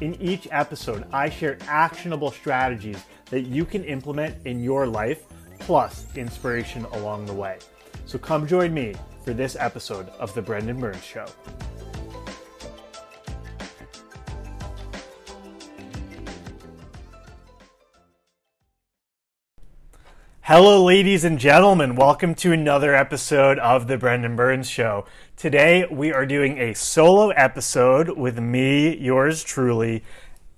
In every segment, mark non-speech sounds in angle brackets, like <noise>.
In each episode, I share actionable strategies that you can implement in your life, plus inspiration along the way. So come join me for this episode of The Brendan Burns Show. Hello, ladies and gentlemen. Welcome to another episode of The Brendan Burns Show. Today, we are doing a solo episode with me, yours truly,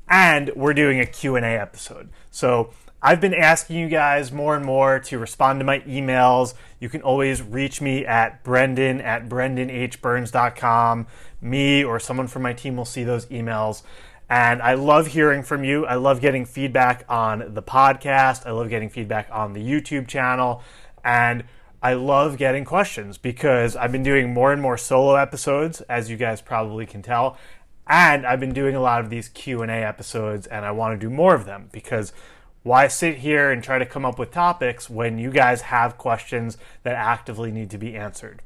and we're doing a Q&A episode. So, I've been asking you guys more and more to respond to my emails. You can always reach me at brendan at brendanhburns.com. Me or someone from my team will see those emails. And I love hearing from you. I love getting feedback on the podcast. I love getting feedback on the YouTube channel. And I love getting questions because I've been doing more and more solo episodes, as you guys probably can tell. And I've been doing a lot of these Q&A episodes and I want to do more of them because why sit here and try to come up with topics when you guys have questions that actively need to be answered?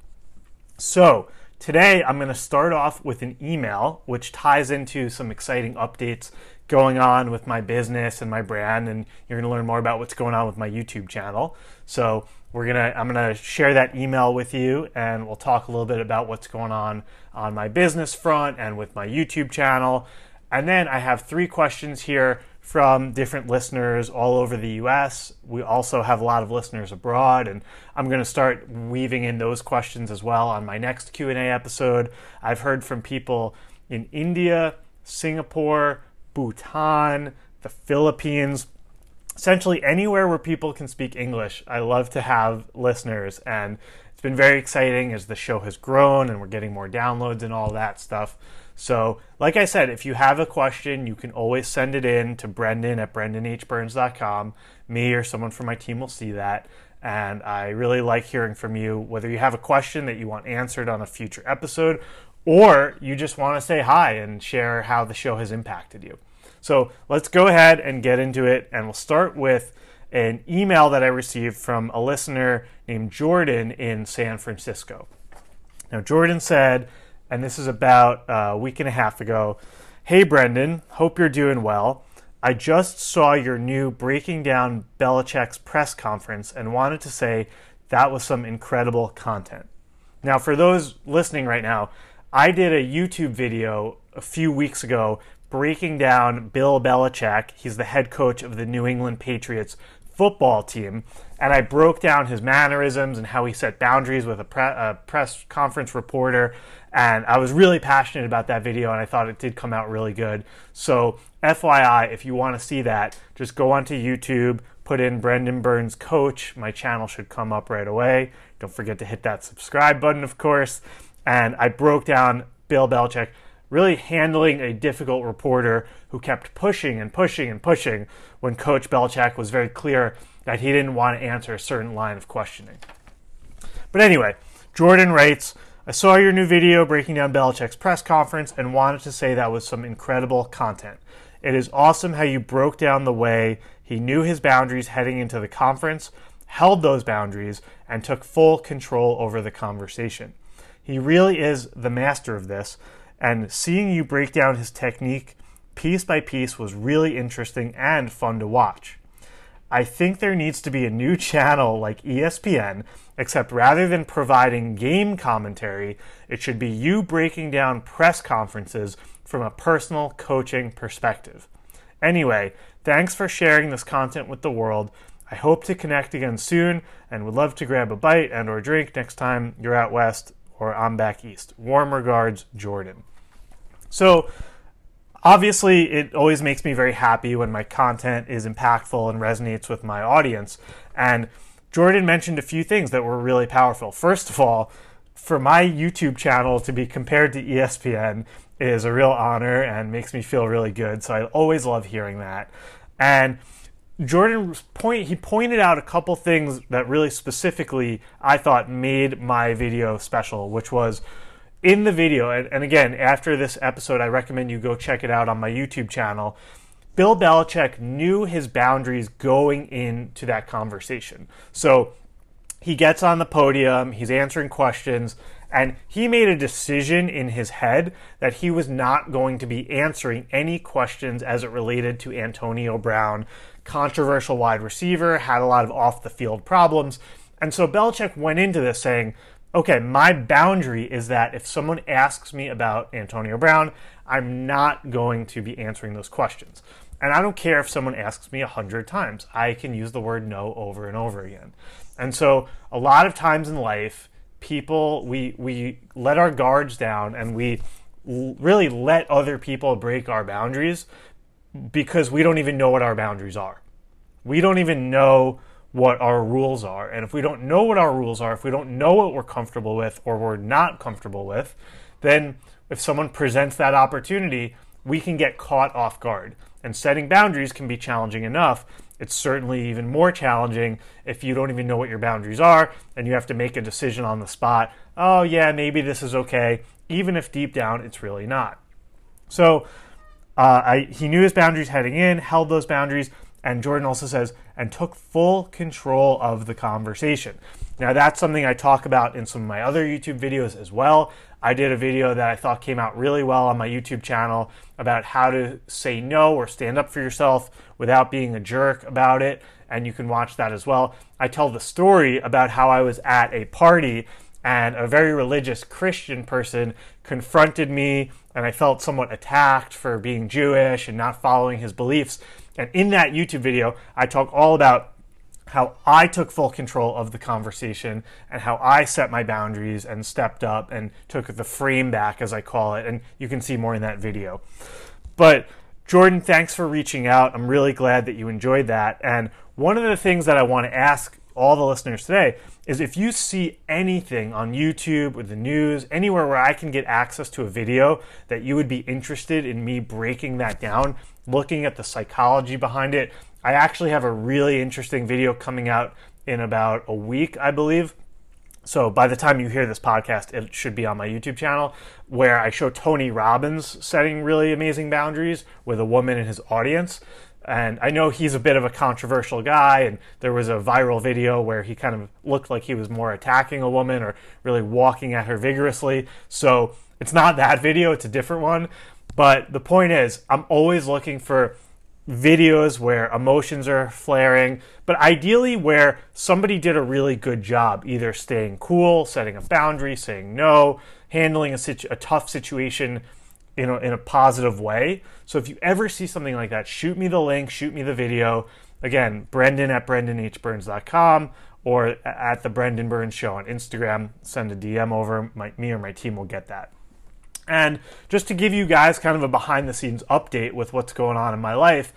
So, Today, I'm going to start off with an email, which ties into some exciting updates going on with my business and my brand, and you're going to learn more about what's going on with my YouTube channel. So, we're gonna, I'm to share that email with you, and we'll talk a little bit about what's going on on my business front and with my YouTube channel. And then I have three questions here from different listeners all over the US. We also have a lot of listeners abroad and I'm going to start weaving in those questions as well on my next Q&A episode. I've heard from people in India, Singapore, Bhutan, the Philippines, essentially anywhere where people can speak English. I love to have listeners and it's been very exciting as the show has grown and we're getting more downloads and all that stuff. So, like I said, if you have a question, you can always send it in to Brendan at brendanhburns.com. Me or someone from my team will see that. And I really like hearing from you, whether you have a question that you want answered on a future episode or you just want to say hi and share how the show has impacted you. So let's go ahead and get into it. And we'll start with an email that I received from a listener named Jordan in San Francisco. Now, Jordan said, and this is about a week and a half ago. Hey, Brendan, hope you're doing well. I just saw your new Breaking Down Belichick's press conference and wanted to say that was some incredible content. Now, for those listening right now, I did a YouTube video a few weeks ago breaking down Bill Belichick. He's the head coach of the New England Patriots football team. And I broke down his mannerisms and how he set boundaries with a, pre- a press conference reporter and I was really passionate about that video and I thought it did come out really good. So, FYI, if you want to see that, just go onto YouTube, put in Brendan Burns Coach. My channel should come up right away. Don't forget to hit that subscribe button, of course. And I broke down Bill Belichick really handling a difficult reporter who kept pushing and pushing and pushing when Coach Belichick was very clear that he didn't want to answer a certain line of questioning. But anyway, Jordan writes, I saw your new video breaking down Belichick's press conference and wanted to say that was some incredible content. It is awesome how you broke down the way he knew his boundaries heading into the conference, held those boundaries, and took full control over the conversation. He really is the master of this, and seeing you break down his technique piece by piece was really interesting and fun to watch. I think there needs to be a new <laughs> channel like ESPN, except rather than providing game commentary, it should be you breaking down press conferences from a personal coaching perspective. Anyway, thanks for sharing this content with the world. I hope to connect again soon and would love to grab a bite and or drink next time you're out west or I'm back east. Warm regards, Jordan. So, Obviously, it always makes me very happy when my content is impactful and resonates with my audience. And Jordan mentioned a few things that were really powerful. First of all, for my YouTube channel to be compared to ESPN is a real honor and makes me feel really good. So I always love hearing that. And Jordan point he pointed out a couple things that really specifically I thought made my video special, which was in the video, and, and again, after this episode, I recommend you go check it out on my YouTube channel. Bill Belichick knew his boundaries going into that conversation. So he gets on the podium, he's answering questions, and he made a decision in his head that he was not going to be answering any questions as it related to Antonio Brown, controversial wide receiver, had a lot of off the field problems. And so Belichick went into this saying, okay, my boundary is that if someone asks me about Antonio Brown, I'm not going to be answering those questions. And I don't care if someone asks me a hundred times. I can use the word no over and over again. And so a lot of times in life, people we we let our guards down and we really let other people break our boundaries because we don't even know what our boundaries are. We don't even know what our rules are. And if we don't know what our rules are, if we don't know what we're comfortable with or we're not comfortable with, then if someone presents that opportunity, we can get caught off guard. And setting boundaries can be challenging enough. It's certainly even more challenging if you don't even know what your boundaries are and you have to make a decision on the spot. Oh, yeah, maybe this is okay, even if deep down it's really not. So uh, I, he knew his boundaries heading in, held those boundaries, and Jordan also says, and took full control of the conversation. Now, that's something I talk about in some of my other YouTube videos as well. I did a video that I thought came out really well on my YouTube channel about how to say no or stand up for yourself without being a jerk about it, and you can watch that as well. I tell the story about how I was at a party and a very religious Christian person confronted me, and I felt somewhat attacked for being Jewish and not following his beliefs. And in that YouTube video, I talk all about how I took full control of the conversation and how I set my boundaries and stepped up and took the frame back, as I call it. And you can see more in that video. But Jordan, thanks for reaching out. I'm really glad that you enjoyed that. And one of the things that I want to ask all the listeners today is if you see anything on YouTube or the news, anywhere where I can get access to a video that you would be interested in me breaking that down, looking at the psychology behind it. I actually have a really interesting video coming out in about a week, I believe. So by the time you hear this podcast, it should be on my YouTube channel where I show Tony Robbins setting really amazing boundaries with a woman in his audience. And I know he's a bit of a controversial guy, and there was a viral video where he kind of looked like he was more attacking a woman or really walking at her vigorously. So it's not that video, it's a different one. But the point is, I'm always looking for videos where emotions are flaring, but ideally where somebody did a really good job, either staying cool, setting a boundary, saying no, handling a, situ- a tough situation in a, in a positive way. So if you ever see something like that, shoot me the link, shoot me the video. Again, Brendan at BrendanHBurns.com or at the Brendan Burns Show on Instagram. Send a DM over. My, me or my team will get that. And just to give you guys kind of a behind the scenes update with what's going on in my life,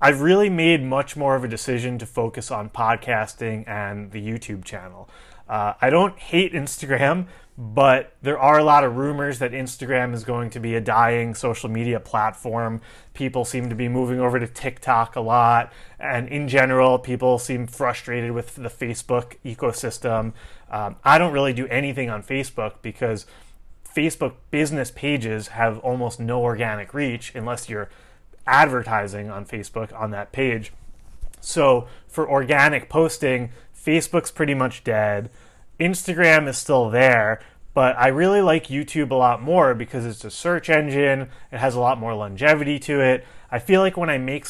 I've really made much more of a decision to focus on podcasting and the YouTube channel. Uh, I don't hate Instagram, but there are a lot of rumors that Instagram is going to be a dying social media platform. People seem to be moving over to TikTok a lot, and in general, people seem frustrated with the Facebook ecosystem. Um, I don't really do anything on Facebook because Facebook business pages have almost no organic reach unless you're advertising on Facebook on that page. So for organic posting, Facebook's pretty much dead. Instagram is still there, but I really like YouTube a lot more because it's a search engine. It has a lot more longevity to it. I feel like when I make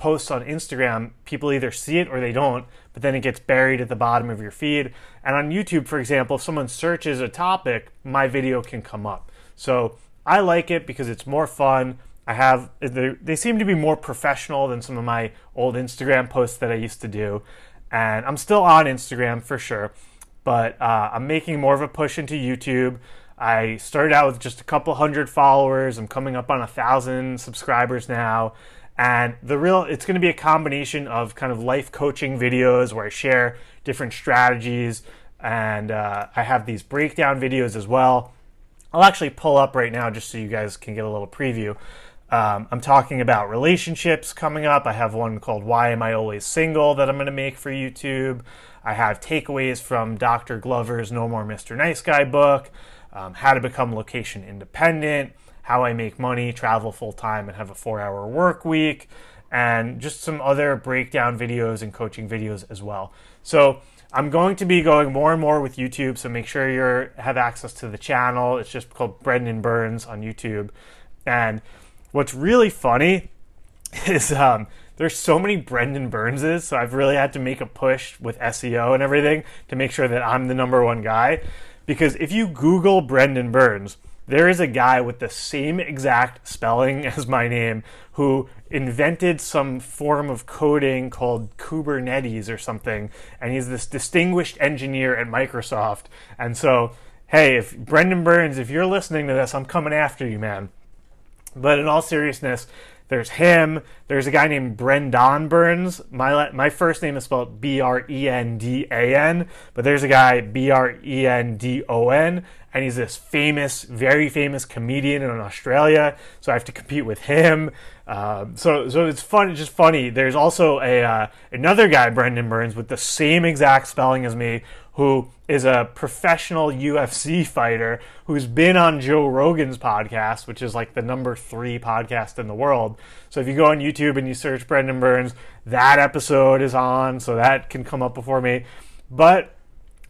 posts on Instagram, people either see it or they don't, but then it gets buried at the bottom of your feed. And on YouTube, for example, if someone searches a topic, my video can come up. So I like it because it's more fun. I have they seem to be more professional than some of my old Instagram posts that I used to do, and I'm still on Instagram for sure, but uh, I'm making more of a push into YouTube. I started out with just a couple hundred followers. I'm coming up on a thousand subscribers now, and the real it's going to be a combination of kind of life coaching videos where I share different strategies, and uh, I have these breakdown videos as well. I'll actually pull up right now just so you guys can get a little preview. Um, I'm talking about relationships coming up. I have one called Why Am I Always Single that I'm going to make for YouTube. I have takeaways from Dr. Glover's No More Mr. Nice Guy book, um, how to become location independent, how I make money, travel full time, and have a four hour work week, and just some other breakdown videos and coaching videos as well. So I'm going to be going more and more with YouTube, so make sure you have access to the channel. It's just called Brendan Burns on YouTube. And what's really funny <laughs> is um, there's so many Brendan Burnses, so I've really had to make a push with SEO and everything to make sure that I'm the number one guy. Because if you Google Brendan Burns, there is a guy with the same exact spelling <laughs> as my name who invented some form of coding called Kubernetes or something. And he's this distinguished engineer at Microsoft. And so, hey, if Brendan Burns, if you're listening to this, I'm coming after you, man. But in all seriousness, there's him. There's a guy named Brendon Burns. My my first name is spelled B R E N D A N, but there's a guy B R E N D O N, and he's this famous, very famous comedian in Australia. So I have to compete with him. Um, so so it's fun. Just funny. There's also a uh, another guy, Brendan Burns, with the same exact spelling as me, who is a professional UFC fighter who's been on Joe Rogan's podcast, which is like the number three podcast in the world. So if you go on YouTube and you search Brendan Burns, that episode is on, so that can come up before me. But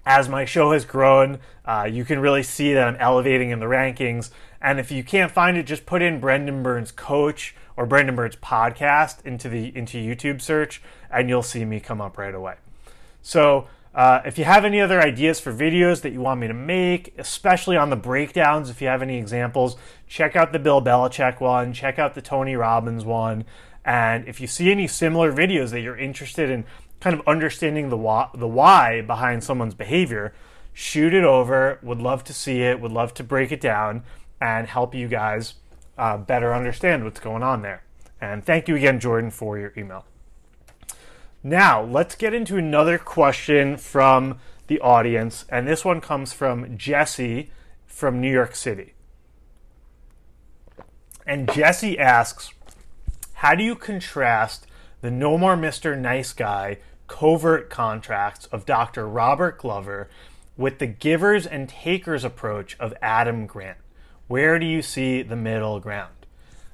as my show has grown, uh, you can really see that I'm elevating in the rankings. And if you can't find it, just put in Brendan Burns Coach or Brendan Burns Podcast into the into YouTube search, and you'll see me come up right away. So uh, if you have any other ideas for videos that you want me to make, especially on the breakdowns, if you have any examples, check out the Bill Belichick one, check out the Tony Robbins one. And if you see any similar videos that you're interested in kind of understanding the why, the why behind someone's behavior, shoot it over. Would love to see it, would love to break it down and help you guys uh, better understand what's going on there. And thank you again, Jordan, for your email. Now, let's get into another question from the audience, and this one comes from Jesse from New York City. And Jesse asks, How do you contrast the No More Mr. Nice Guy covert contracts of Dr. Robert Glover with the givers and takers approach of Adam Grant? Where do you see the middle ground?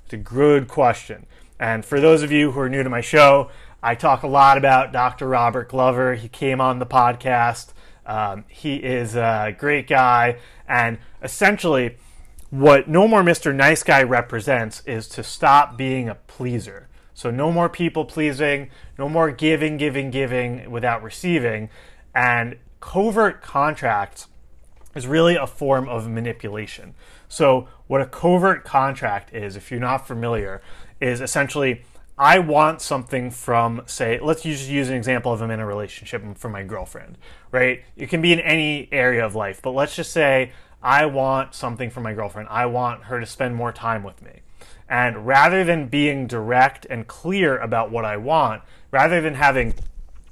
It's a good question. And for those of you who are new to my show, I talk a lot about Dr. Robert Glover. He came on the podcast. Um, he is a great guy. And essentially, what No More Mr. Nice Guy represents is to stop being a pleaser. So, no more people pleasing, no more giving, giving, giving without receiving. And covert contracts is really a form of manipulation. So, what a covert contract is, if you're not familiar, is essentially I want something from, say, let's just use an example of I'm in a relationship from my girlfriend, right? It can be in any area of life, but let's just say I want something from my girlfriend. I want her to spend more time with me. And rather than being direct and clear about what I want, rather than having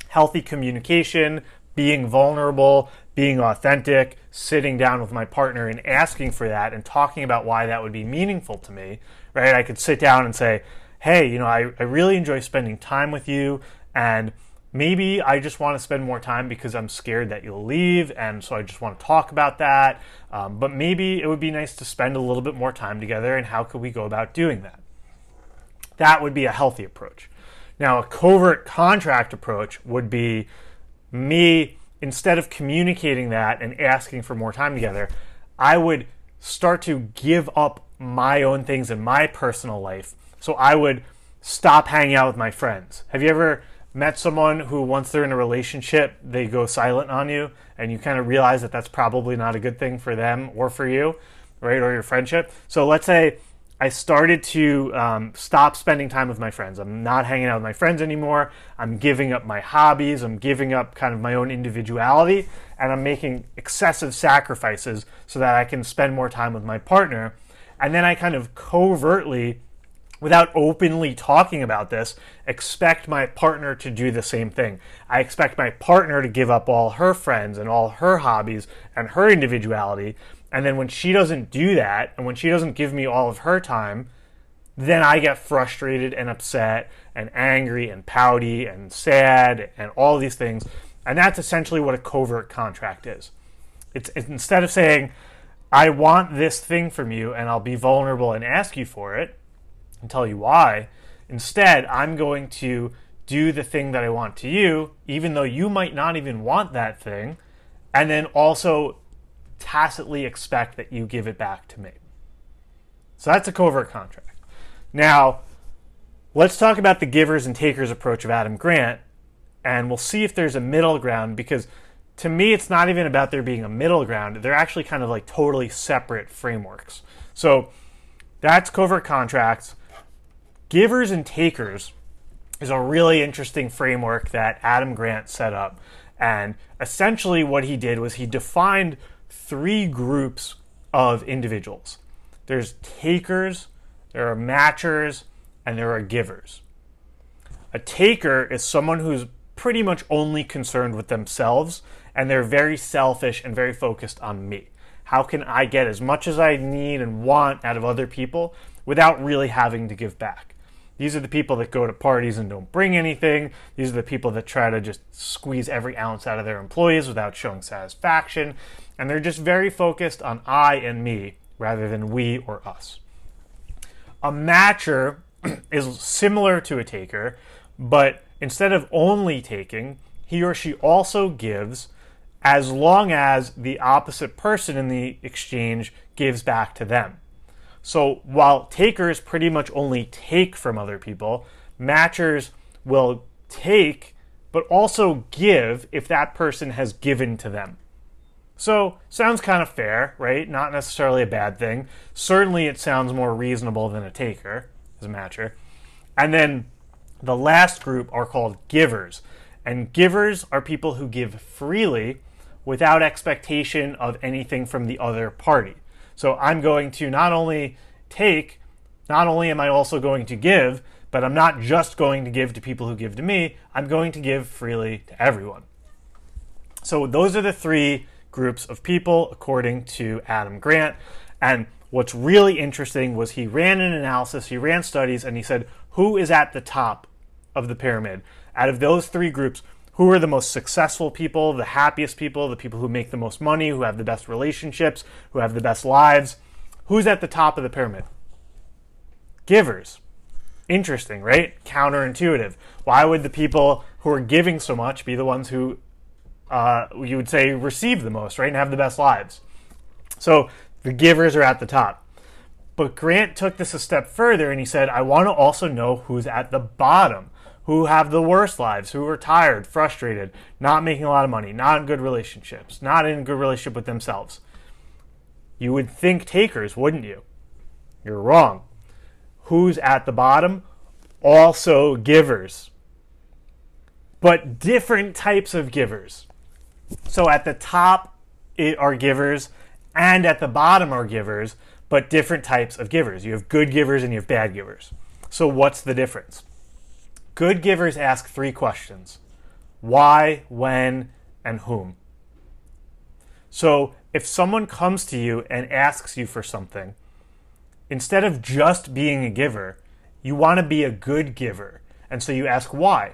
healthy communication, being vulnerable, being authentic, sitting down with my partner and asking for that and talking about why that would be meaningful to me, right? I could sit down and say, hey, you know, I, I really enjoy spending time with you, and maybe I just want to spend more time because I'm scared that you'll leave, and so I just want to talk about that. Um, but maybe it would be nice to spend a little bit more time together, and how could we go about doing that? That would be a healthy approach. Now, a covert contract approach would be me, instead of communicating that and asking for more time together, I would start to give up my own things in my personal life so I would stop hanging out with my friends. Have you ever met someone who, once they're in a relationship, they go silent on you, and you kind of realize that that's probably not a good thing for them or for you, right, or your friendship? So let's say I started to um, stop spending time with my friends. I'm not hanging out with my friends anymore. I'm giving up my hobbies. I'm giving up kind of my own individuality, and I'm making excessive sacrifices so that I can spend more time with my partner. And then I kind of covertly without openly talking about this, expect my partner to do the same thing. I expect my partner to give up all her friends and all her hobbies and her individuality. And then when she doesn't do that, and when she doesn't give me all of her time, then I get frustrated and upset and angry and pouty and sad and all these things. And that's essentially what a covert contract is. It's, it's instead of saying, I want this thing from you and I'll be vulnerable and ask you for it and tell you why, instead, I'm going to do the thing that I want to you, even though you might not even want that thing, and then also tacitly expect that you give it back to me. So that's a covert contract. Now, let's talk about the givers and takers approach of Adam Grant, and we'll see if there's a middle ground because to me, it's not even about there being a middle ground. They're actually kind of like totally separate frameworks. So that's covert contracts. Givers and takers is a really interesting framework that Adam Grant set up. And essentially, what he did was he defined three groups of individuals there's takers, there are matchers, and there are givers. A taker is someone who's pretty much only concerned with themselves and they're very selfish and very focused on me. How can I get as much as I need and want out of other people without really having to give back? These are the people that go to parties and don't bring anything. These are the people that try to just squeeze every ounce out of their employees without showing satisfaction. And they're just very focused on I and me rather than we or us. A matcher <clears throat> is similar to a taker, but instead of only taking, he or she also gives as long as the opposite person in the exchange gives back to them. So while takers pretty much only take from other people, matchers will take but also give if that person has given to them. So, sounds kind of fair, right? Not necessarily a bad thing. Certainly, it sounds more reasonable than a taker as a matcher. And then the last group are called givers. And givers are people who give freely without expectation of anything from the other party. So, I'm going to not only take, not only am I also going to give, but I'm not just going to give to people who give to me, I'm going to give freely to everyone. So, those are the three groups of people, according to Adam Grant. And what's really interesting was he ran an analysis, he ran studies, and he said, who is at the top of the pyramid? Out of those three groups, who are the most successful people, the happiest people, the people who make the most money, who have the best relationships, who have the best lives? Who's at the top of the pyramid? Givers. Interesting, right? Counterintuitive. Why would the people who are giving so much be the ones who uh, you would say receive the most, right, and have the best lives. So the givers are at the top. But Grant took this a step further and he said, I want to also know who's at the bottom, who have the worst lives, who are tired, frustrated, not making a lot of money, not in good relationships, not in a good relationship with themselves. You would think takers, wouldn't you? You're wrong. Who's at the bottom? Also givers. But different types of givers. So at the top are givers, and at the bottom are givers, but different types of givers. You have good givers and you have bad givers. So what's the difference? Good givers ask three questions why, when, and whom. So if someone comes to you and asks you for something, instead of just being a giver, you want to be a good giver. And so you ask why.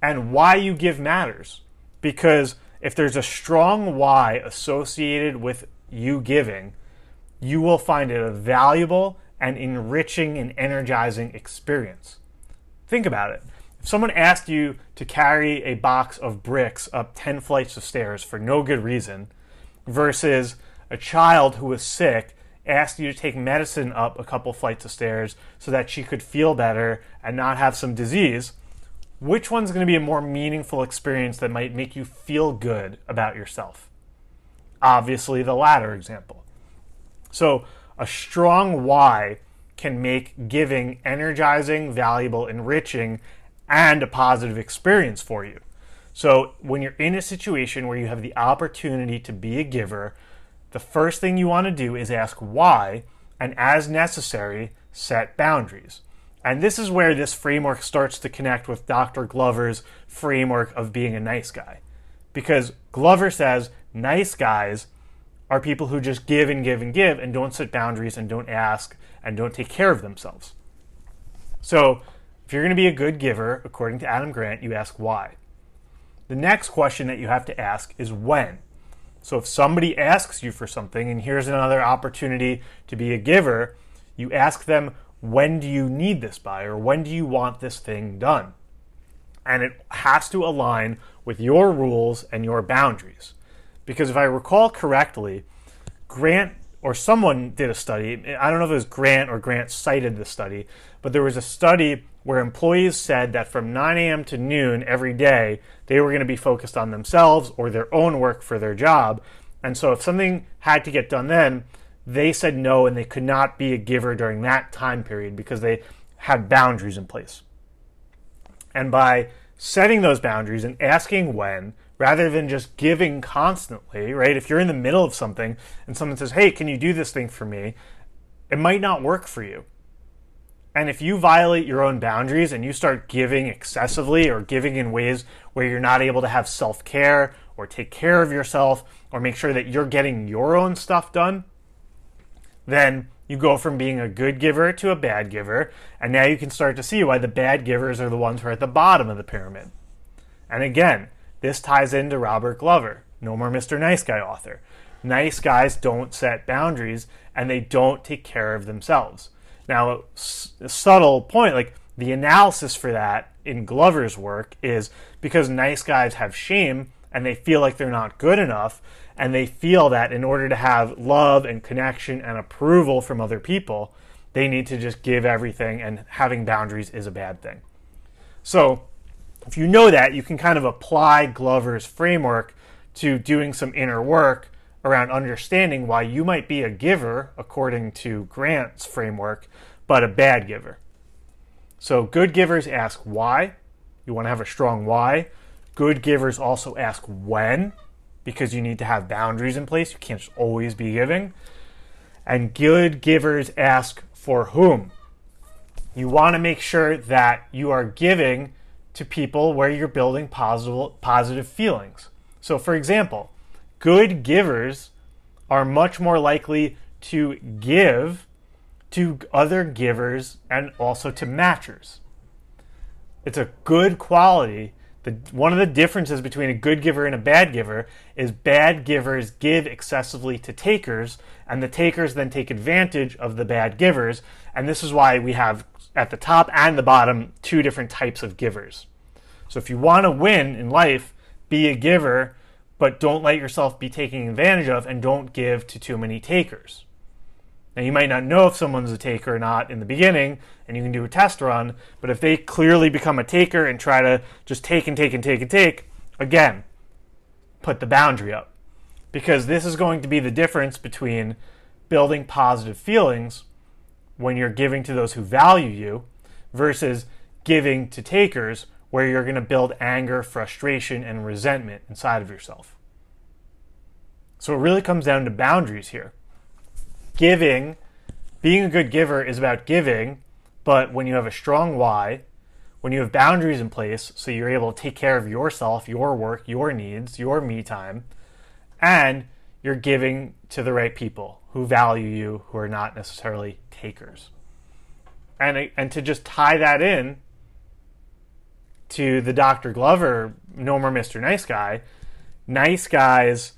And why you give matters because if there's a strong why associated with you giving, you will find it a valuable and enriching and energizing experience. Think about it. If someone asked you to carry a box of bricks up 10 flights of stairs for no good reason, versus a child who was sick asked you to take medicine up a couple flights of stairs so that she could feel better and not have some disease, which one's going to be a more meaningful experience that might make you feel good about yourself? Obviously, the latter example. So, a strong why can make giving energizing, valuable, enriching, and a positive experience for you. So, when you're in a situation where you have the opportunity to be a giver, the first thing you want to do is ask why, and as necessary, set boundaries. And this is where this framework starts to connect with Dr. Glover's framework of being a nice guy. Because Glover says nice guys are people who just give and give and give and don't set boundaries and don't ask and don't take care of themselves. So, if you're going to be a good giver, according to Adam Grant, you ask why. The next question that you have to ask is when. So, if somebody asks you for something, and here's another opportunity to be a giver, you ask them, when do you need this by, or when do you want this thing done? And it has to align with your rules and your boundaries. Because if I recall correctly, Grant or someone did a study. I don't know if it was Grant or Grant cited the study, but there was a study where employees said that from 9 a.m. to noon every day, they were going to be focused on themselves or their own work for their job. And so if something had to get done then, they said no and they could not be a giver during that time period because they had boundaries in place. And by setting those boundaries and asking when, rather than just giving constantly, right? If you're in the middle of something and someone says, hey, can you do this thing for me? It might not work for you. And if you violate your own boundaries and you start giving excessively or giving in ways where you're not able to have self care or take care of yourself or make sure that you're getting your own stuff done, then you go from being a good giver to a bad giver. And now you can start to see why the bad givers are the ones who are at the bottom of the pyramid. And again, this ties into Robert Glover, No More Mr. Nice Guy author. Nice guys don't set boundaries and they don't take care of themselves. Now, a subtle point, like the analysis for that in Glover's work is because nice guys have shame and they feel like they're not good enough, and they feel that in order to have love and connection and approval from other people, they need to just give everything, and having boundaries is a bad thing. So, if you know that, you can kind of apply Glover's framework to doing some inner work around understanding why you might be a giver, according to Grant's framework, but a bad giver. So, good givers ask why. You want to have a strong why. Good givers also ask when, because you need to have boundaries in place. You can't just always be giving. And good givers ask for whom. You want to make sure that you are giving to people where you're building positive positive feelings. So for example, good givers are much more likely to give to other givers and also to matchers. It's a good quality. The, one of the differences between a good giver and a bad giver is bad givers give excessively to takers, and the takers then take advantage of the bad givers. And this is why we have at the top and the bottom two different types of givers. So if you want to win in life, be a giver, but don't let yourself be taken advantage of and don't give to too many takers. Now, you might not know if someone's a taker or not in the beginning, and you can do a test run, but if they clearly become a taker and try to just take and take and take and take, again, put the boundary up. Because this is going to be the difference between building positive feelings when you're giving to those who value you versus giving to takers where you're going to build anger, frustration, and resentment inside of yourself. So it really comes down to boundaries here. Giving, being a good giver is about giving, but when you have a strong why, when you have boundaries in place, so you're able to take care of yourself, your work, your needs, your me time, and you're giving to the right people who value you, who are not necessarily takers. And, and to just tie that in to the Dr. Glover, No More Mr. Nice Guy, nice guys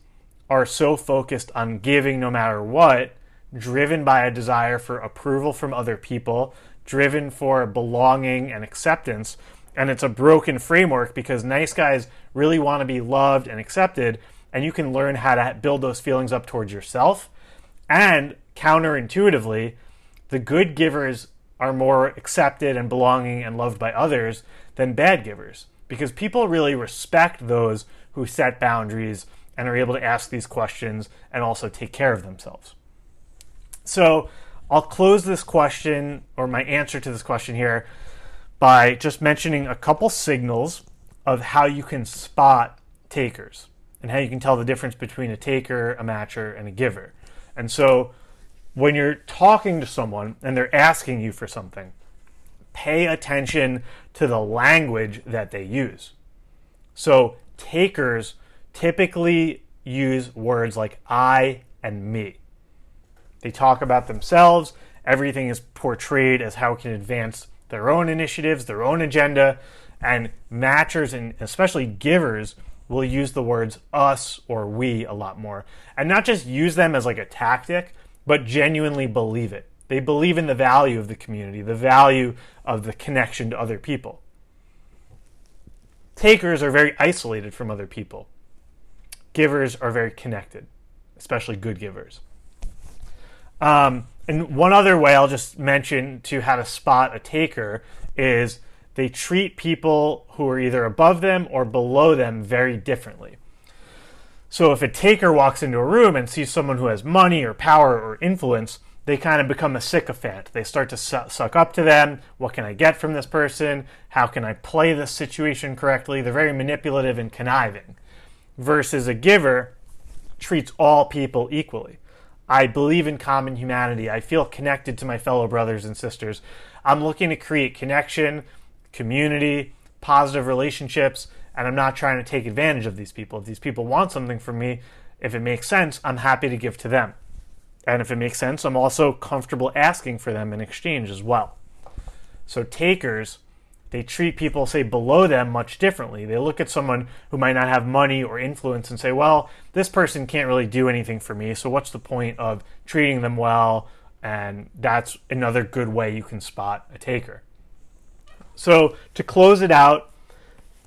are so focused on giving no matter what, driven by a desire for approval from other people, driven for belonging and acceptance. And it's a broken framework because nice guys really want to be loved and accepted, and you can learn how to build those feelings up towards yourself. And counterintuitively, the good givers are more accepted and belonging and loved by others than bad givers because people really respect those who set boundaries and are able to ask these questions and also take care of themselves. So, I'll close this question or my answer to this question here by just mentioning a couple signals of how you can spot takers and how you can tell the difference between a taker, a matcher, and a giver. And so, when you're talking to someone and they're asking you for something, pay attention to the language that they use. So, takers typically use words like I and me. They talk about themselves everything is portrayed as how it can advance their own initiatives, their own agenda, and matchers and especially givers will use the words us or we a lot more. And not just use them as like a tactic, but genuinely believe it. They believe in the value of the community, the value of the connection to other people. Takers are very isolated from other people. Givers are very connected, especially good givers. Um, and one other way I'll just mention to how to spot a taker is they treat people who are either above them or below them very differently. So if a taker walks into a room and sees someone who has money or power or influence, they kind of become a sycophant. They start to su- suck up to them. What can I get from this person? How can I play this situation correctly? They're very manipulative and conniving. Versus a giver treats all people equally. I believe in common humanity. I feel connected to my fellow brothers and sisters. I'm looking to create connection, community, positive relationships, and I'm not trying to take advantage of these people. If these people want something from me, if it makes sense, I'm happy to give to them. And if it makes sense, I'm also comfortable asking for them in exchange as well. So, takers, they treat people, say, below them much differently. They look at someone who might not have money or influence and say, well, this person can't really do anything for me, so what's the point of treating them well? And that's another good way you can spot a taker. So, to close it out,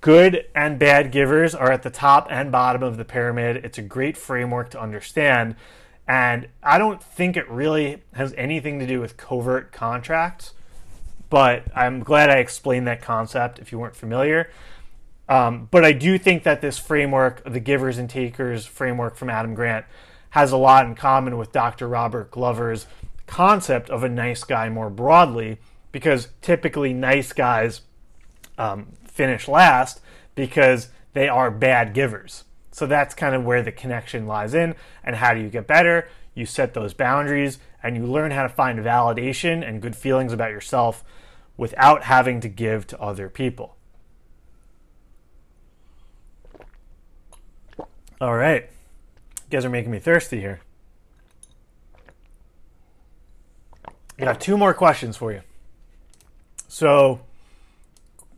good and bad givers are at the top and bottom of the pyramid. It's a great framework to understand. And I don't think it really has anything to do with covert contracts, but I'm glad I explained that concept if you weren't familiar. Um, but I do think that this framework, the givers and takers framework from Adam Grant, has a lot in common with Dr. Robert Glover's concept of a nice guy more broadly, because typically nice guys um, finish last because they are bad givers. So that's kind of where the connection lies in. And how do you get better? You set those boundaries and you learn how to find validation and good feelings about yourself without having to give to other people. All right. You guys are making me thirsty here. I got two more questions for you. So,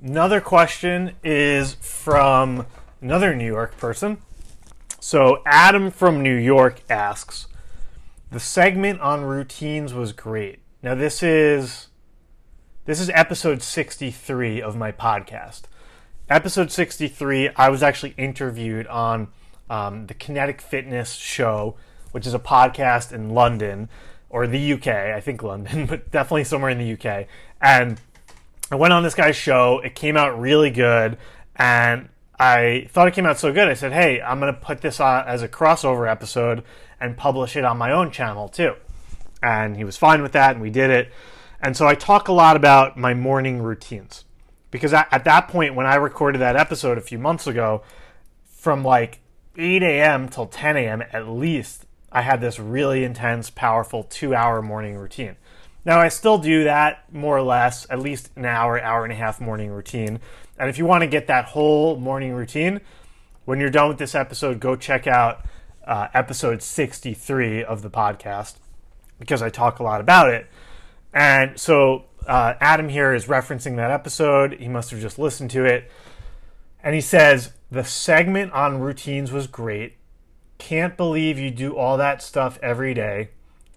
another question is from another New York person. So Adam from New York asks, the segment on routines was great. Now this is this is episode 63 of my podcast. Episode 63, I was actually interviewed on um, the Kinetic Fitness Show, which is a podcast in London or the UK, I think London, <laughs> but definitely somewhere in the UK. And I went on this guy's show. It came out really good, and I thought it came out so good. I said, "Hey, I'm going to put this on as a crossover episode and publish it on my own channel too." And he was fine with that, and we did it. And so I talk a lot about my morning routines because at that point, when I recorded that episode a few months ago, from like 8 a.m. till 10 a.m. at least, I had this really intense, powerful two-hour morning routine. Now I still do that more or less, at least an hour, hour and a half morning routine and if you want to get that whole morning routine, when you're done with this episode, go check out uh, episode 63 of the podcast because I talk a lot about it. And so uh, Adam here is referencing that episode. He must have just listened to it. And he says, The segment on routines was great. Can't believe you do all that stuff every day.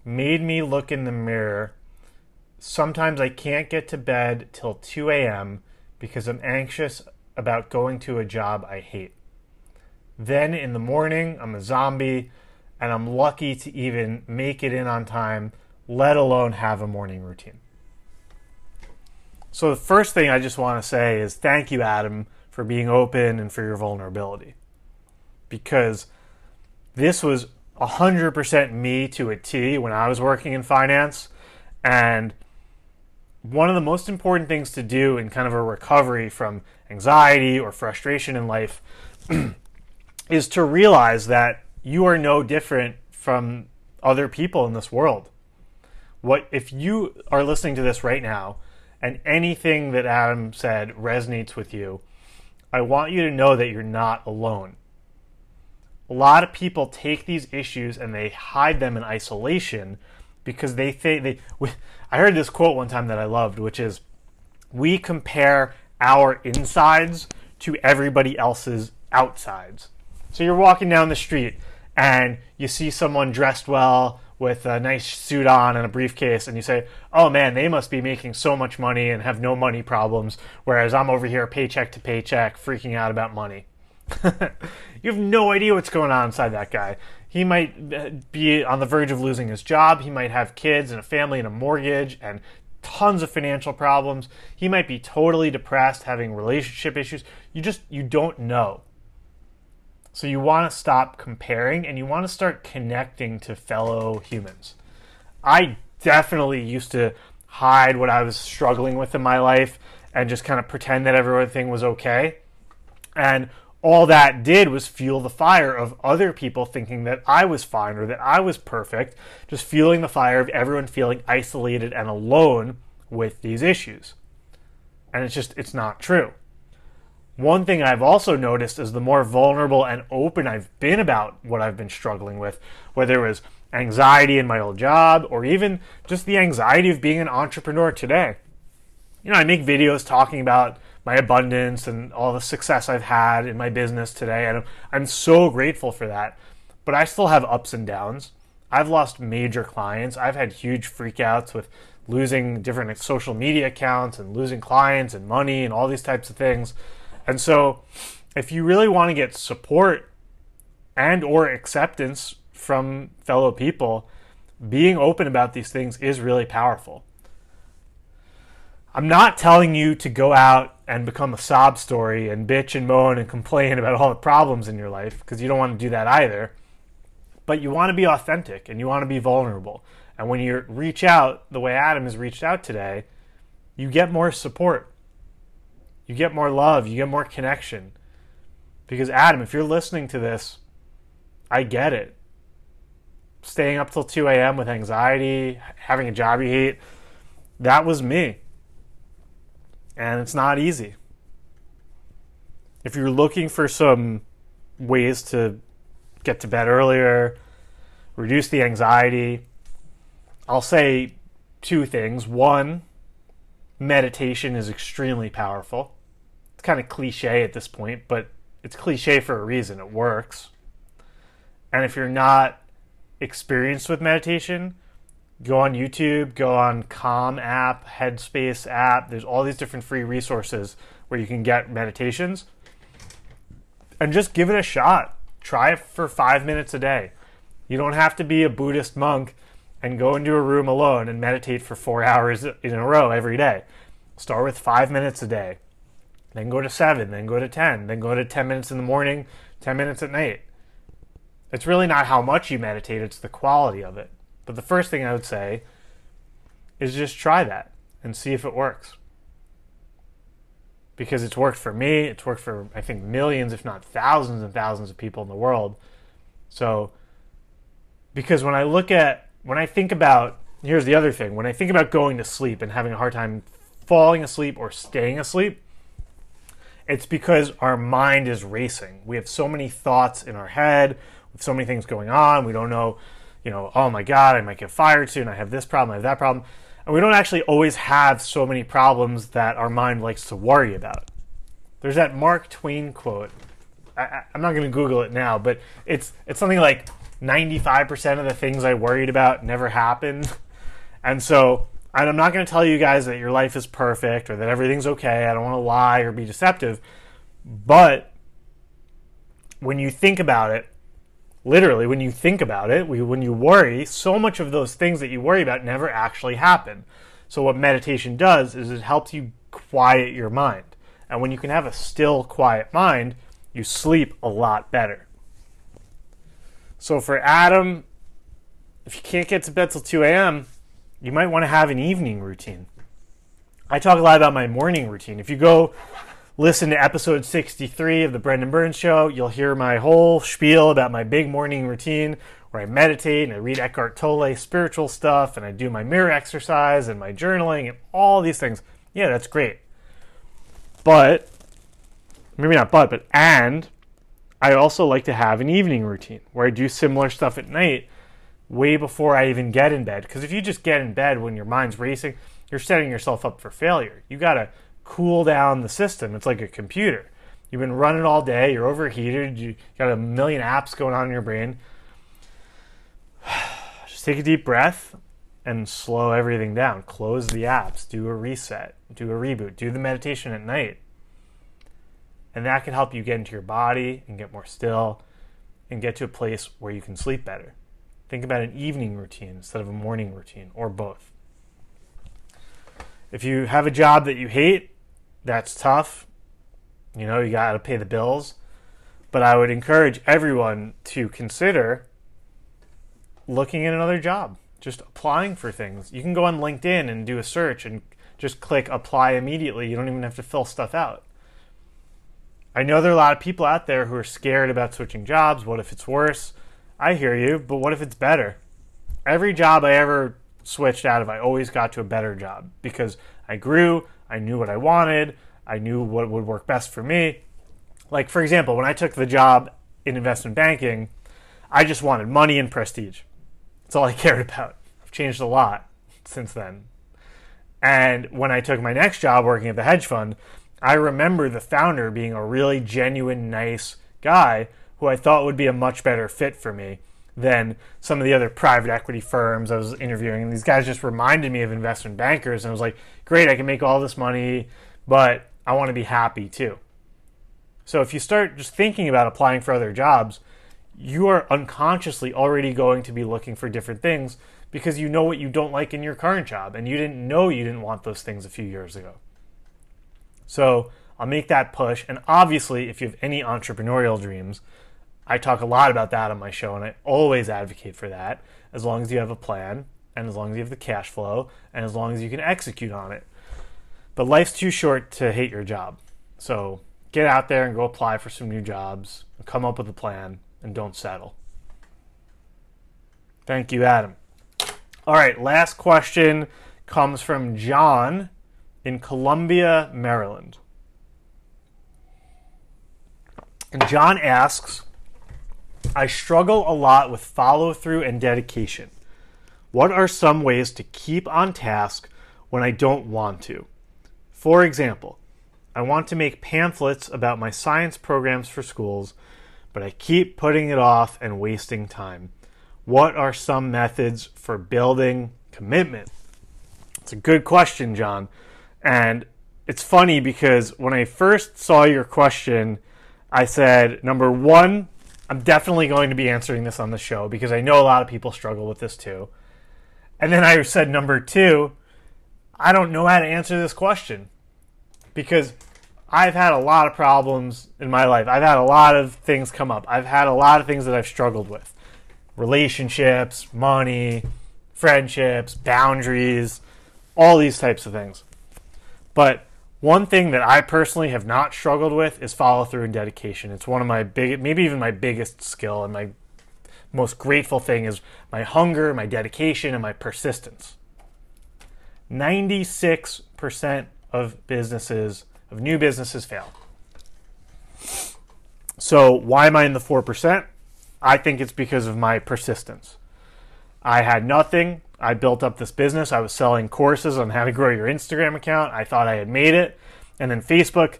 Made me look in the mirror. Sometimes I can't get to bed till 2 a.m because I'm anxious about going to a job I hate. Then in the morning, I'm a zombie and I'm lucky to even make it in on time, let alone have a morning routine. So, the first thing I just want to say is thank you, Adam, for being open and for your vulnerability. Because this was 100% me to a T when I was working in finance. And one of the most important things to do in kind of a recovery from anxiety or frustration in life <clears throat> is to realize that you are no different from other people in this world. What if you are listening to this right now and anything that Adam said resonates with you, I want you to know that you're not alone. A lot of people take these issues and they hide them in isolation because they think they. We, I heard this quote one time that I loved, which is, "We compare our insides to everybody else's outsides." So you're walking down the street and you see someone dressed well with a nice suit on and a briefcase, and you say, "Oh man, they must be making so much money and have no money problems," whereas I'm over here paycheck to paycheck, freaking out about money. <laughs> you have no idea what's going on inside that guy. He might uh, be on the verge of losing his job. He might have kids and a family and a mortgage and tons of financial problems. He might be totally depressed, having relationship issues. You just you don't know. So you want to stop comparing and you want to start connecting to fellow humans. I definitely used to hide what I was struggling with in my life and just kind of pretend that everything was okay. And all that did was fuel the fire of other people thinking that I was fine or that I was perfect, just fueling the fire of everyone feeling isolated and alone with these issues. And it's just, it's not true. One thing I've also noticed is the more vulnerable and open I've been about what I've been struggling with, whether it was anxiety in my old job or even just the anxiety of being an entrepreneur today. You know, I make videos talking about my abundance and all the success I've had in my business today, and I'm so grateful for that. But I still have ups and downs. I've lost major clients. I've had huge freakouts with losing different social media accounts and losing clients and money and all these types of things. And so if you really want to get support and or acceptance from fellow people, being open about these things is really powerful. I'm not telling you to go out and become a sob story and bitch and moan and complain <laughs> about all the problems in your life because you don't want to do that either. But you want to be authentic and you want to be vulnerable. And when you reach out the way Adam has reached out today, you get more support. You get more love, you get more connection. Because, Adam, if you're listening to this, I get it. Staying up till 2 a.m. with anxiety, having a job you hate, that was me. And it's not easy. If you're looking for some ways to get to bed earlier, reduce the anxiety, I'll say two things. One, meditation is extremely powerful. It's kind of cliche at this point, but it's cliche for a reason. It works. And if you're not experienced with meditation, go on YouTube, go on Calm app, Headspace app. There's all these different free resources where you can get meditations. And just give it a shot. Try it for five minutes a day. You don't have to be a Buddhist monk and go into a room alone and meditate for four <laughs> hours in a row every day. Start with five minutes a day, then go to seven, then go to 10, then go to 10 minutes in the morning, 10 minutes at night. It's really not how much you meditate, it's the quality of it. But the first thing I would say is just try that and see if it works. Because it's worked for me, it's worked for, I think, millions, if not thousands and thousands of people in the world. So, because when I look at when I think about here's the other thing when I think about going to sleep and having a hard time falling asleep or staying asleep, it's because our mind is racing. We have so many thoughts in our head, with so many things going on. We don't know, you know, oh my God, I might get fired soon. I have this problem, I have that problem. And we don't actually always have so many problems that our mind likes to worry about. There's that Mark Twain quote. I, am not going to Google it now, but it's it's something like 95% of the things I worried about never happened. <laughs> And so, I'm not going to tell you guys that your life is perfect or that everything's okay. I don't want to lie or be deceptive. But when you think about it, literally, when you think about it, when you worry, so much of those things that you worry about never actually happen. So, what meditation does is it helps you quiet your mind. And when you can have a still, quiet mind, you sleep a lot better. So for Adam, if you can't get to bed till 2 a.m., you might want to have an evening routine. I talk a lot about my morning routine. If you go listen to episode 63 of the Brendan Burns Show, you'll hear my whole spiel about my big morning routine where I meditate and I read Eckhart Tolle spiritual stuff and I do my mirror exercise and my journaling and all these things. Yeah, that's great. But, maybe not but, but and I also like to have an evening routine where I do similar stuff at night way before I even get in bed. Because if you just get in bed when your mind's racing, you're setting yourself up for failure. You got to cool down the system. It's like a computer. You've been running all day, you're overheated, you got a million apps going on in your brain. <sighs> Just take a deep breath and slow everything down. Close the apps, do a reset, do a reboot, do the meditation at night. And that can help you get into your body and get more still and get to a place where you can sleep better. Think about an evening routine instead of a morning routine or both. If you have a job that you hate, that's tough. You know, you got to pay the bills. But I would encourage everyone to consider looking at another job, just applying for things. You can go on LinkedIn and do a search and just click apply immediately. You don't even have to fill stuff out. I know there are a lot of people out there who are scared about switching jobs. What if it's worse? I hear you, but what if it's better? Every job I ever switched out of, I always got to a better job because I grew, I knew what I wanted, I knew what would work best for me. Like, for example, when I took the job in investment banking, I just wanted money and prestige. That's all I <laughs> cared about. I've changed a lot since then. And when I took my next job working at the hedge fund, I remember the founder being a really genuine, nice guy who I thought would be a much better fit for me than some of the other private equity firms I was interviewing. And these guys just reminded me of investment bankers. And I was like, great, I can make all this money, but I want to be happy too. So if you start just thinking about applying for other jobs, you are unconsciously already going to be looking for different things because you know what you don't like in your current job and you didn't know you didn't want those things a few years ago. So I'll make that push. And obviously, if you have any entrepreneurial dreams, I talk a lot about that on my show, and I always advocate for that as long as you have a plan and as long as you have the cash flow and as long as you can execute on it. But life's too short to hate your job. So get out there and go apply for some new jobs, come up with a plan, and don't settle. Thank you, Adam. All right, last question comes from John in Columbia, Maryland. And John asks I struggle a lot with follow through and dedication. What are some ways to keep on task when I don't want to? For example, I want to make pamphlets about my science programs for schools, but I keep putting it off and wasting time. What are some methods for building commitment? It's a good question, John. And it's funny because when I first saw your question, I said, number one, I'm definitely going to be answering this on the show because I know a lot of people struggle with this too. And then I said, number two, I don't know how to answer this question because I've had a lot of problems in my life. I've had a lot of things come up. I've had a lot of things that I've struggled with relationships, money, friendships, boundaries, all these types of things. But one thing that I personally have not struggled with is follow through and dedication. It's one of my big, maybe even my biggest skill and my most grateful thing is my hunger, my dedication, and my persistence. 96% of businesses, of new businesses, fail. So, why am I in the 4%? I think it's because of my persistence. I had nothing. I built up this business. I was selling courses on how to grow your Instagram account. I thought I had made it. And then Facebook,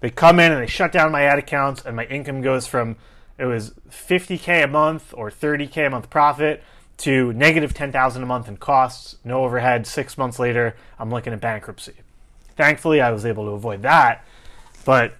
they come in and they shut down my ad accounts, and my income goes from it was 50k a month or 30k a month profit to negative 10,000 a month in costs, no overhead. Six months later, I'm looking at bankruptcy. Thankfully, I was able to avoid that. But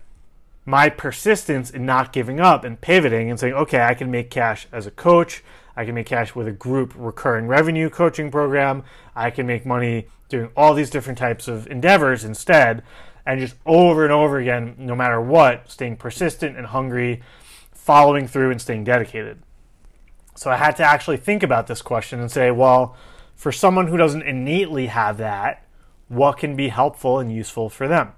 my persistence in not giving up and pivoting and saying, okay, I can make cash as a coach. I can make cash with a group recurring revenue coaching program. I can make money doing all these different types of endeavors instead. And just over and over again, no matter what, staying persistent and hungry, following through and staying dedicated. So I had to actually think about this question and say, well, for someone who doesn't innately have that, what can be helpful and useful for them?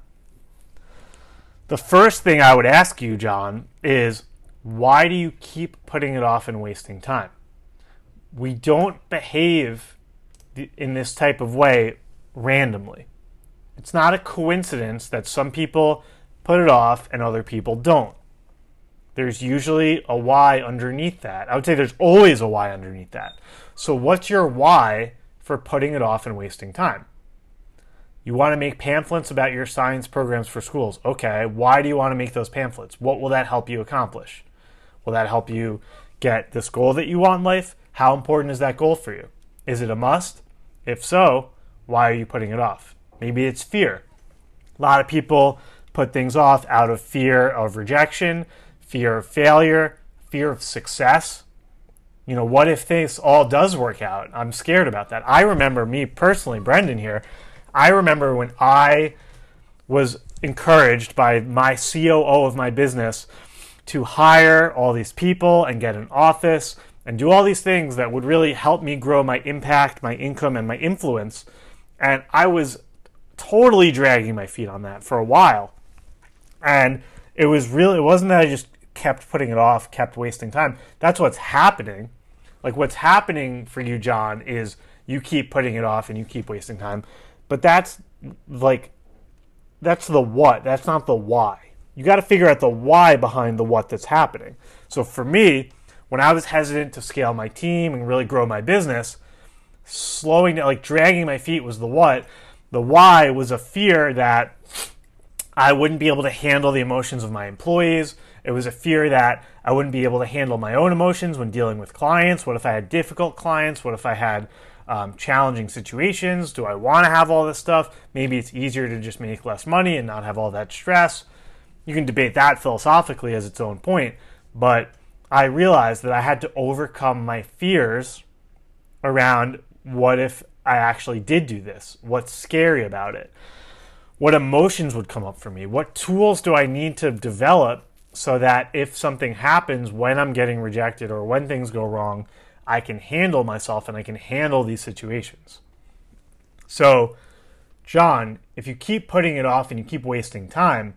The first thing I would ask you, John, is why do you keep putting it off and wasting time? We don't behave in this type of way randomly. It's not a coincidence that some people put it off and other people don't. there's usually a why underneath that. I would say there's always a why underneath that. So, what's your why for putting it off and wasting time? You want to make pamphlets about your science programs for schools. Okay, why do you want to make those pamphlets? What will that help you accomplish? Will that help you get this goal that you want in life? How important is that goal for you? Is it a must? If so, why are you putting it off? Maybe it's fear. A lot of people put things off out of fear of rejection, fear of failure, fear of success. You know, what if this all does work out? I'm scared about that. I remember me personally, Brendan here, I remember when I was encouraged by my COO of my business to hire all these people and get an office and do all these things that would really help me grow my impact, my income, and my influence. And I was totally dragging my feet on that for a while. And it was really, it wasn't that I just kept putting it off, kept wasting time. That's what's happening. Like what's happening for you, John, is you keep putting it off and you keep wasting time. But that's like, that's the what. That's not the why. You got to figure out the why behind the what that's happening. So for me, when I was hesitant to scale my team and really grow my business, slowing down, like dragging my feet was the what. The why was a fear that I wouldn't be able to handle the emotions of my employees. It was a fear that I wouldn't be able to handle my own emotions when dealing with clients. What if I had difficult clients? What if I had um, challenging situations? Do I want to have all this stuff? Maybe it's easier to just make less money and not have all that stress. You can debate that philosophically as its own point, but I realized that I had to overcome my fears around what if I actually did do this? What's scary about it? what emotions would come up for me what tools do i need to develop so that if something happens when i'm getting rejected or when things go wrong i can handle myself and i can handle these situations so john if you keep putting it off and you keep wasting time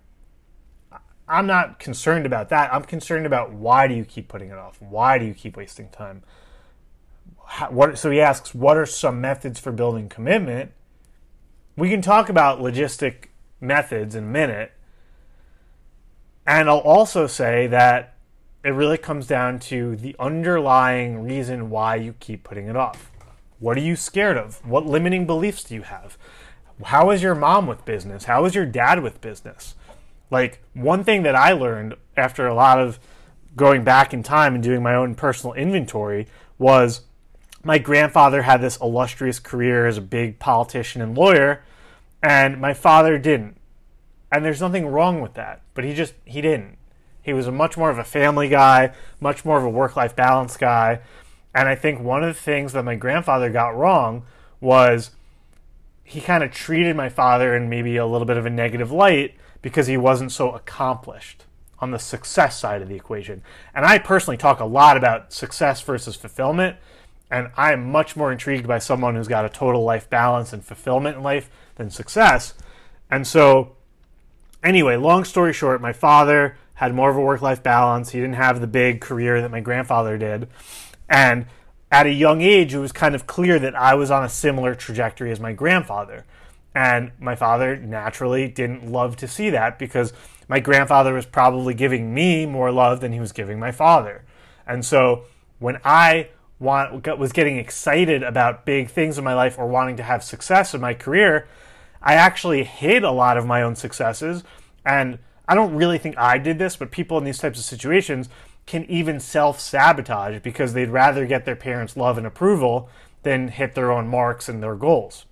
i'm not concerned about that i'm concerned about why do you keep putting it off why do you keep wasting time How, what, so he asks what are some methods for building commitment we can talk about logistic methods in a minute. And I'll also say that it really comes down to the underlying reason why you keep putting it off. What are you scared of? What limiting beliefs do you have? How is your mom with business? How is your dad with business? Like, one thing that I learned after a lot of going back in time and doing my own personal inventory was my grandfather had this illustrious career as a big politician and lawyer, and my father didn't. And there's nothing wrong with that, but he just he didn't. He was a much more of a family guy, much more of a work-life balance guy. And I think one of the things that my grandfather got wrong was he kind of treated my father in maybe a little bit of a negative light because he wasn't so accomplished on the success side of the equation. And I personally talk a lot about success versus fulfillment and I am much more intrigued by someone who's got a total life balance and fulfillment in life than success. And so, anyway, long story short, my father had more of a work life balance. He didn't have the big career that my grandfather did. And at a young age, it was kind of clear that I was on a similar trajectory as my grandfather. And my father naturally didn't love to see that because my grandfather was probably giving me more love than he was giving my father. And so when I want was getting excited about big things in my life or wanting to have success in my career, I actually hid a lot of my own successes. And I don't really think I did this, but people in these types of situations can even self sabotage because they'd rather get their parents' love and approval than hit their own marks and their goals.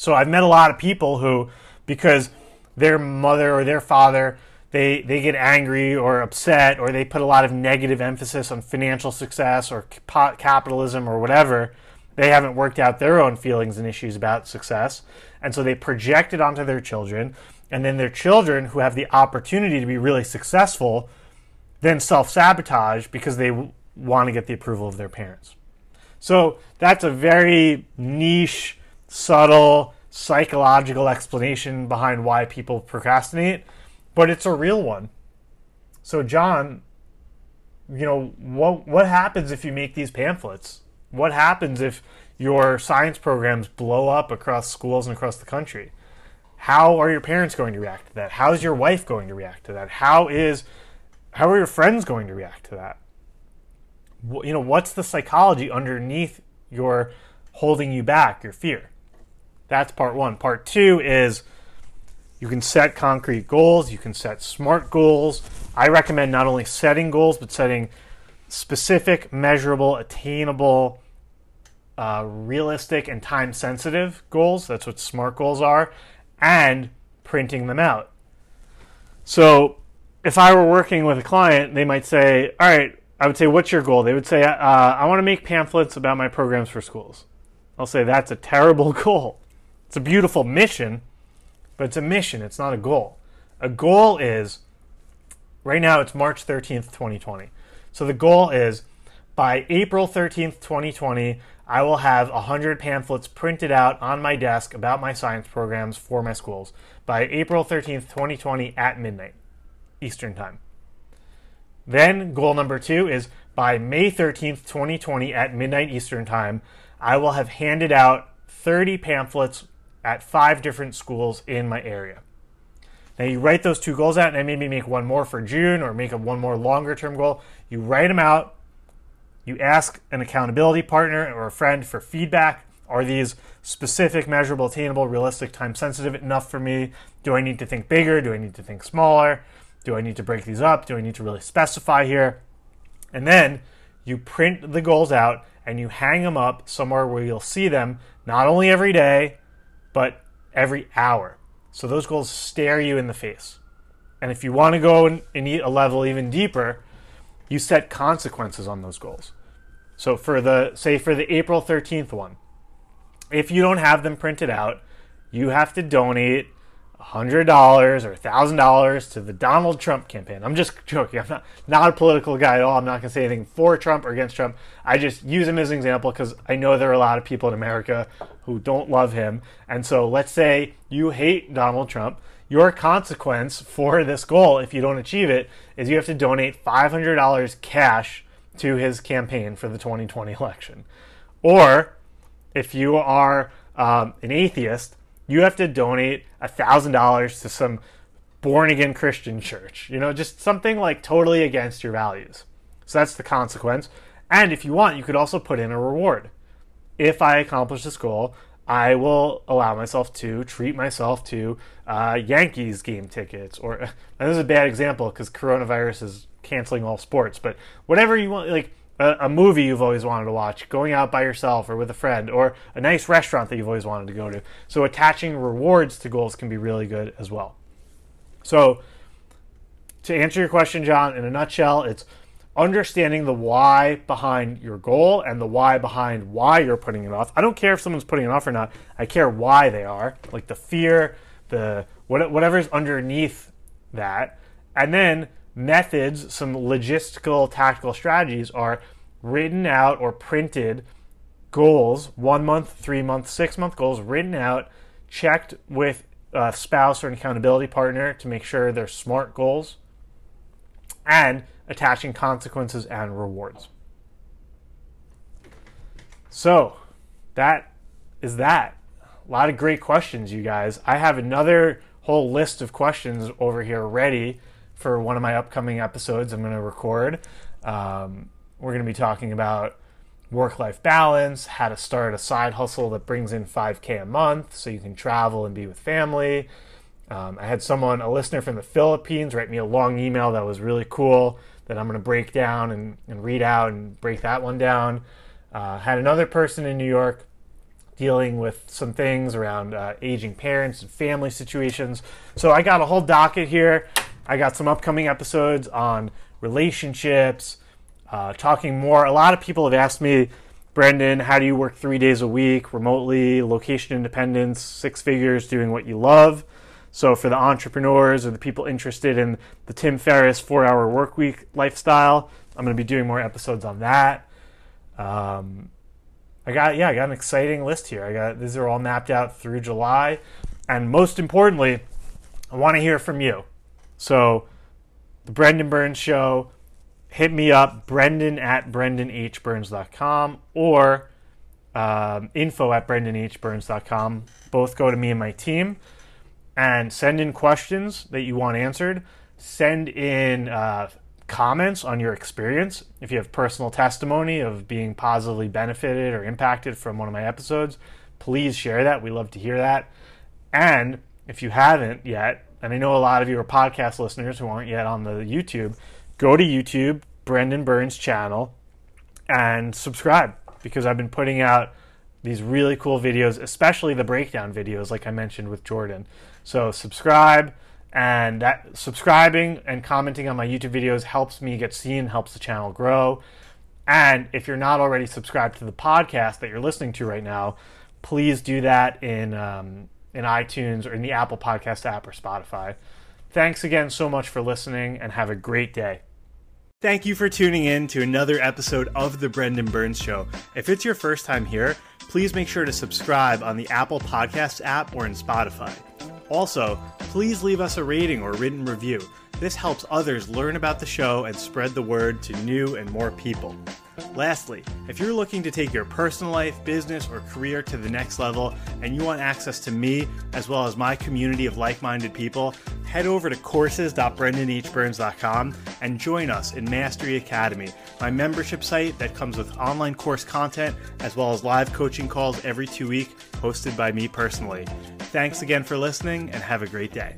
So I've met a lot of people who, because their mother or their father they they get angry or upset or they put a lot of negative emphasis on financial success or capitalism or whatever they haven't worked out their own feelings and issues about success. And so they project it onto their children and then their children who have the opportunity to be really successful then self-sabotage because they want to get the approval of their parents. So that's a very niche subtle psychological explanation behind why people procrastinate but it's a real one. So, John, you know, what what happens if you make these pamphlets? What happens if your science programs blow up across schools and across the country? How are your parents going to react to that? How is your wife going to react to that? How is how are your friends going to react to that? You know, what's the psychology underneath your holding you back, your fear? That's part one. Part two is you can set concrete goals, you can set smart goals. I recommend not only setting goals, but setting specific, measurable, attainable, uh, realistic, and time sensitive goals. That's what SMART goals are, and printing them out. So, if I were working with a client, they might say, All right, I would say, What's your goal? They would say, uh, I want to make pamphlets about my programs for schools. I'll say, That's a terrible <laughs> goal. It's a beautiful mission, but it's a mission, it's not a goal. A goal is, right now it's March 13th, 2020. So the goal is by April 13th, 2020, I will have 100 pamphlets printed out on my desk about my science programs for my schools by April 13th, 2020 at midnight Eastern Time. Then goal number two is by May 13th, 2020 at midnight Eastern Time, I will have handed out 30 pamphlets at five different schools in my area. Now you write those two goals out and I maybe make one more for June or make a one more longer term goal. You write them out. You ask an accountability partner or a friend for feedback. Are these specific, measurable, attainable, realistic, time sensitive enough for me? Do I need to think bigger? Do I need to think smaller? Do I need to break these up? Do I need to really specify here? And then you print the goals out and you hang them up somewhere where you'll see them not only every day, but every hour. So those goals stare you in the face. And if you want to go and eat a level even deeper, you set consequences on those goals. So for the say for the April 13th one, if you don't have them printed out, you have to donate $100 or $1,000 to the Donald Trump campaign. I'm just joking. I'm not, not a political guy at all. I'm not going to say anything for Trump or against Trump. I just use him as an example because I know there are a lot of people in America who don't love him. And so let's say you hate Donald Trump. Your consequence for this goal, if you don't achieve it, is you have to donate $500 cash to his campaign for the 2020 election. Or if you are um, an atheist, you have to donate a $1,000 to some born again Christian church. You know, just something like totally against your values. So that's the consequence. And if you want, you could also put in a reward. If I accomplish this goal, I will allow myself to treat myself to uh, Yankees game tickets. Or <laughs> this is a bad example because coronavirus is canceling all sports. But whatever you want, like a, a, movie you've always wanted to watch, going out by yourself or with a friend, or a nice restaurant that you've always wanted to go to. So attaching rewards to goals can be really good as well. So to answer your question, John, in a nutshell, it's understanding the why behind your goal and the why behind why you're putting it off. I don't care if someone's putting it off or not. I care why they are, like the fear, the whatever's underneath that, and then methods, some logistical, tactical strategies are written out or printed goals, one month, three month, six month goals, written out, checked with a spouse or an accountability partner to make sure they're smart goals, and attaching consequences and rewards. So, that is that. A lot of great questions, you guys. I have another whole list of questions over here ready for one of my upcoming episodes I'm going to record. Um, we're going to be talking about work life balance, how to start a side hustle that brings in 5K a month so you can travel and be with family. Um, I had someone, a listener from the Philippines, write me a long email that was really cool that I'm going to break down and, and read out and break that one down. Uh, had another person in New York dealing with some things around uh, aging parents and family situations. So I got a whole docket here. I got some upcoming episodes on relationships, uh, talking more. A lot of people have asked me, Brendan, how do you work three days a week remotely, location independence, six figures, doing what you love? So, for the entrepreneurs or the people interested in the Tim Ferriss four hour work week lifestyle, I'm going to be doing more episodes on that. Um, I got, yeah, I got an exciting list here. I got, these are all mapped out through July. And most importantly, I want to hear from you. So, the Brendan Burns Show, hit me up, brendan at brendanhburns.com or um, info at brendanhburns.com. Both go to me and my team. And send in questions that you want answered. Send in uh, comments on your experience. If you have personal testimony of being positively benefited or impacted from one of my episodes, please share that. We love to hear that. And if you haven't yet, and I know a lot of you are podcast listeners who aren't yet on the YouTube, go to YouTube, Brendan Burns channel, and subscribe because I've been putting out these really cool videos, especially the breakdown videos, like I mentioned with Jordan. So subscribe, and that subscribing and commenting on my YouTube videos helps me get seen, helps the channel grow. And if you're not already subscribed to the podcast that you're listening to right now, please do that in um, in iTunes or in the Apple Podcast app or Spotify. Thanks again so much for listening, and have a great day. Thank you for tuning in to another episode of The Brendan Burns Show. If it's your first time here, please make sure to subscribe on the Apple Podcast app or in Spotify. Also, please leave us a rating or written review. This helps others learn about the show and spread the word to new and more people. Lastly, if you're looking to take your personal life, business, or career to the next level and you want access to me as well as my community of like minded people, head over to courses.brendanhburns.com and join us in Mastery Academy, my membership site that comes with online course content as well as live coaching calls every two weeks hosted by me personally. Thanks again for listening and have a great day.